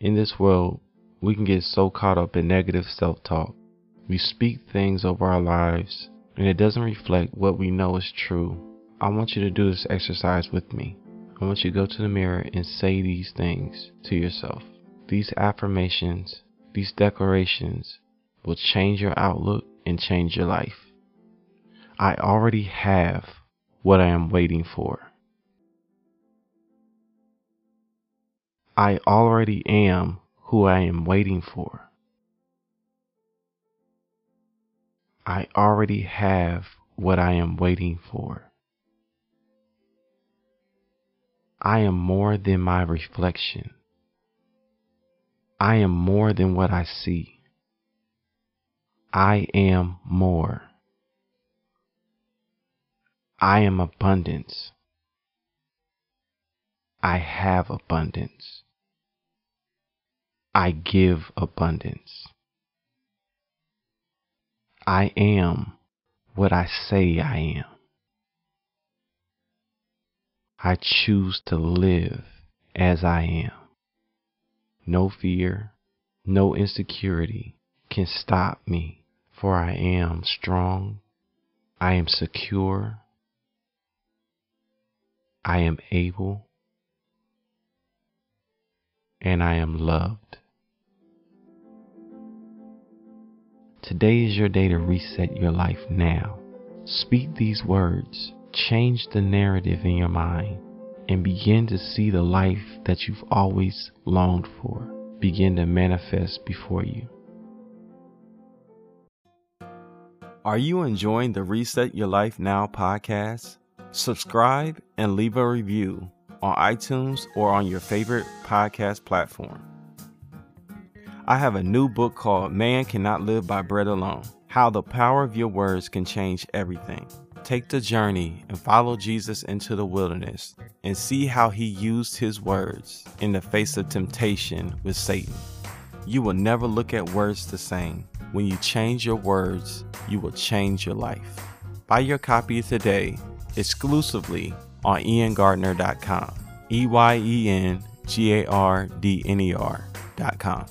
In this world, we can get so caught up in negative self talk. We speak things over our lives, and it doesn't reflect what we know is true. I want you to do this exercise with me. I want you to go to the mirror and say these things to yourself. These affirmations, these declarations will change your outlook and change your life. I already have what I am waiting for. I already am who I am waiting for. I already have what I am waiting for. I am more than my reflection. I am more than what I see. I am more. I am abundance. I have abundance. I give abundance. I am what I say I am. I choose to live as I am. No fear, no insecurity can stop me, for I am strong. I am secure. I am able and I am loved. Today is your day to reset your life now. Speak these words, change the narrative in your mind, and begin to see the life that you've always longed for begin to manifest before you. Are you enjoying the Reset Your Life Now podcast? Subscribe and leave a review on iTunes or on your favorite podcast platform. I have a new book called Man Cannot Live by Bread Alone How the Power of Your Words Can Change Everything. Take the journey and follow Jesus into the wilderness and see how he used his words in the face of temptation with Satan. You will never look at words the same. When you change your words, you will change your life. Buy your copy today exclusively on eyengardner.com. E Y E N G A R D N E R.com.